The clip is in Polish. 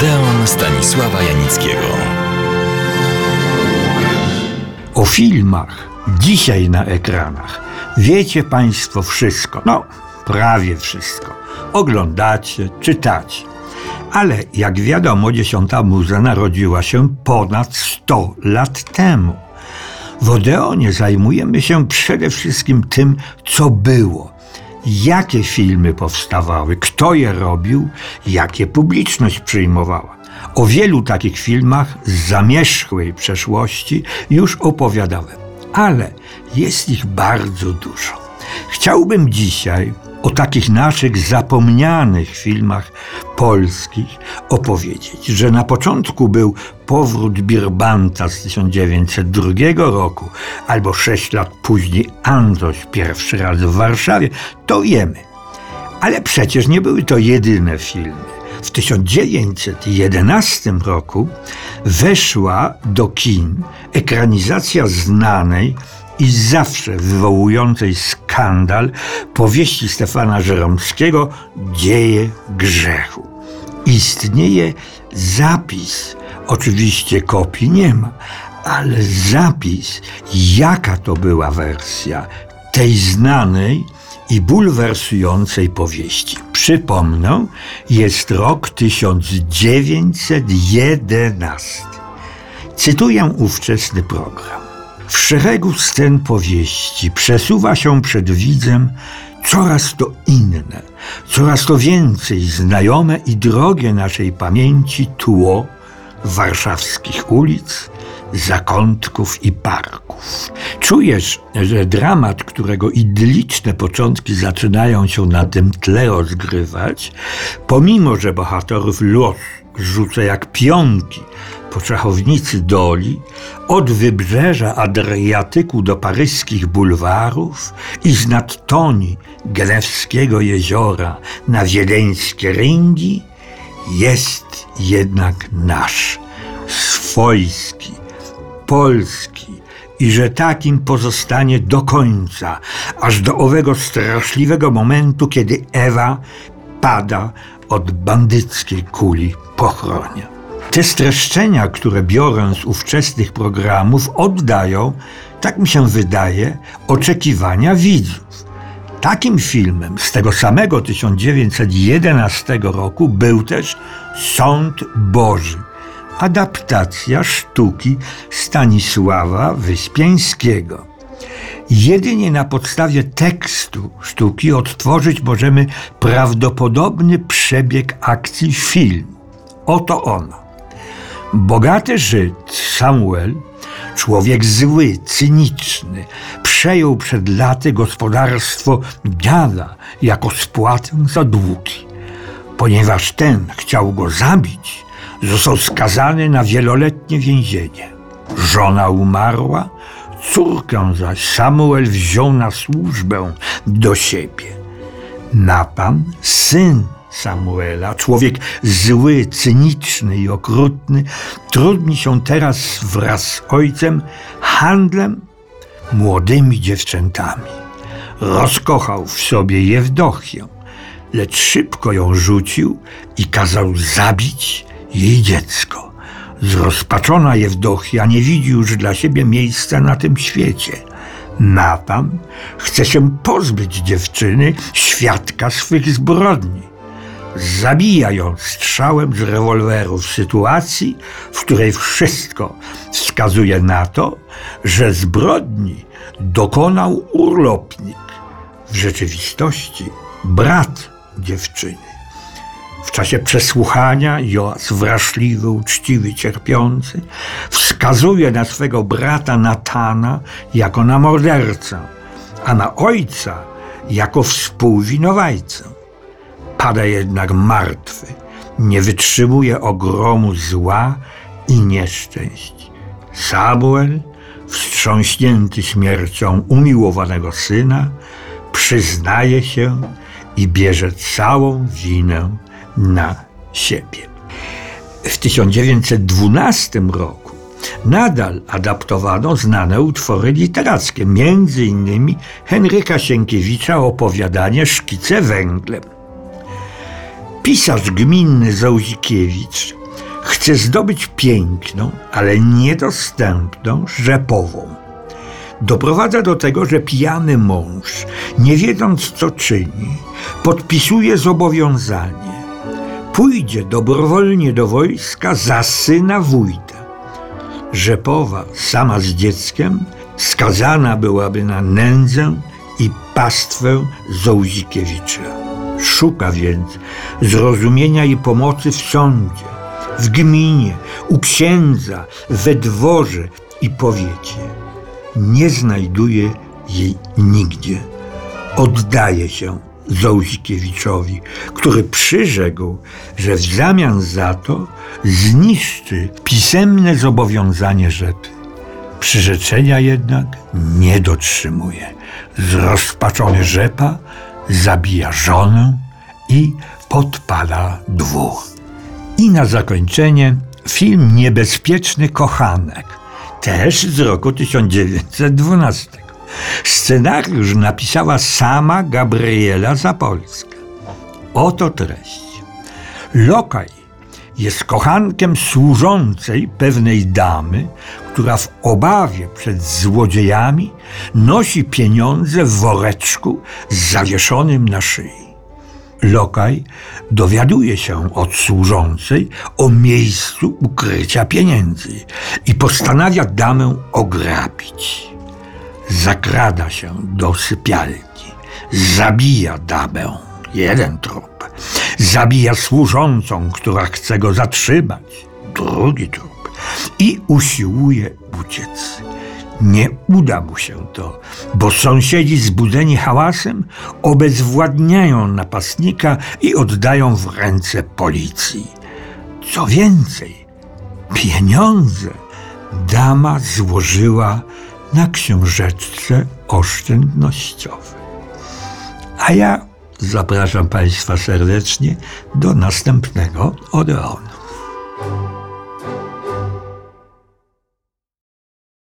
Odeon Stanisława Janickiego. O filmach dzisiaj na ekranach wiecie Państwo wszystko. No, prawie wszystko. Oglądacie, czytacie. Ale jak wiadomo, dziesiąta muza narodziła się ponad 100 lat temu. W Odeonie zajmujemy się przede wszystkim tym, co było. Jakie filmy powstawały, kto je robił, jakie publiczność przyjmowała. O wielu takich filmach z zamierzchłej przeszłości już opowiadałem, ale jest ich bardzo dużo. Chciałbym dzisiaj o takich naszych zapomnianych filmach polskich opowiedzieć, że na początku był powrót Birbanta z 1902 roku, albo sześć lat później Androś pierwszy raz w Warszawie, to wiemy. Ale przecież nie były to jedyne filmy. W 1911 roku weszła do kin ekranizacja znanej i zawsze wywołującej skandal powieści Stefana Żeromskiego Dzieje grzechu. Istnieje zapis, oczywiście kopii nie ma, ale zapis, jaka to była wersja tej znanej i bulwersującej powieści. Przypomnę, jest rok 1911. Cytuję ówczesny program. W szeregu scen powieści przesuwa się przed widzem coraz to inne, coraz to więcej znajome i drogie naszej pamięci tło warszawskich ulic, zakątków i parków. Czujesz, że dramat, którego idylliczne początki zaczynają się na tym tle rozgrywać, pomimo że bohaterów los rzuca jak pionki. Po szachownicy doli, od wybrzeża Adriatyku do paryskich bulwarów i z nadtoni Gelewskiego jeziora na wiedeńskie ringi, jest jednak nasz, swojski, polski i że takim pozostanie do końca, aż do owego straszliwego momentu, kiedy Ewa pada od bandyckiej kuli pochronia. Te streszczenia, które biorę z ówczesnych programów, oddają, tak mi się wydaje, oczekiwania widzów. Takim filmem z tego samego 1911 roku był też Sąd Boży, adaptacja sztuki Stanisława Wyspiańskiego. Jedynie na podstawie tekstu sztuki odtworzyć możemy prawdopodobny przebieg akcji filmu. Oto ono. Bogaty Żyd Samuel, człowiek zły, cyniczny, przejął przed laty gospodarstwo dziada jako spłatę za długi. Ponieważ ten chciał go zabić, został skazany na wieloletnie więzienie. Żona umarła, córkę zaś Samuel wziął na służbę do siebie. Natan, syn Samuela, człowiek zły, cyniczny i okrutny, trudni się teraz wraz z ojcem handlem młodymi dziewczętami. Rozkochał w sobie Jewdochię, lecz szybko ją rzucił i kazał zabić jej dziecko. Zrozpaczona Jewdochia nie widzi już dla siebie miejsca na tym świecie. Natan chce się pozbyć dziewczyny, świadka swych zbrodni zabija ją strzałem z rewolweru w sytuacji, w której wszystko wskazuje na to, że zbrodni dokonał urlopnik, w rzeczywistości brat dziewczyny. W czasie przesłuchania Joas, wrażliwy, uczciwy, cierpiący, wskazuje na swego brata Natana jako na mordercę, a na ojca jako współwinowajcę pada jednak martwy, nie wytrzymuje ogromu zła i nieszczęść. Samuel, wstrząśnięty śmiercią umiłowanego syna, przyznaje się i bierze całą winę na siebie. W 1912 roku nadal adaptowano znane utwory literackie, między innymi Henryka Sienkiewicza opowiadanie Szkice węglem. Pisarz gminny Zauzikiewicz chce zdobyć piękną, ale niedostępną rzepową. Doprowadza do tego, że pijany mąż, nie wiedząc co czyni, podpisuje zobowiązanie. Pójdzie dobrowolnie do wojska za syna wójta. Rzepowa, sama z dzieckiem, skazana byłaby na nędzę i pastwę Zołzikiewicza. Szuka więc zrozumienia i pomocy w sądzie, w gminie, u księdza, we dworze i powiecie. Nie znajduje jej nigdzie. Oddaje się Zołzikiewiczowi, który przyrzekł, że w zamian za to zniszczy pisemne zobowiązanie rzepy. Przyrzeczenia jednak nie dotrzymuje. Zrozpaczony rzepa zabija żonę i podpala dwóch. I na zakończenie film Niebezpieczny Kochanek, też z roku 1912. Scenariusz napisała sama Gabriela Zapolska. Oto treść. Lokaj jest kochankiem służącej pewnej damy, która w obawie przed złodziejami nosi pieniądze w woreczku zawieszonym na szyi. Lokaj dowiaduje się od służącej o miejscu ukrycia pieniędzy i postanawia damę ograbić. Zakrada się do sypialni, zabija damę, jeden trup. Zabija służącą, która chce go zatrzymać, drugi trup. I usiłuje uciec. Nie uda mu się to, bo sąsiedzi zbudzeni hałasem obezwładniają napastnika i oddają w ręce policji. Co więcej, pieniądze dama złożyła na książeczce oszczędnościowej. A ja zapraszam Państwa serdecznie do następnego Odeonu.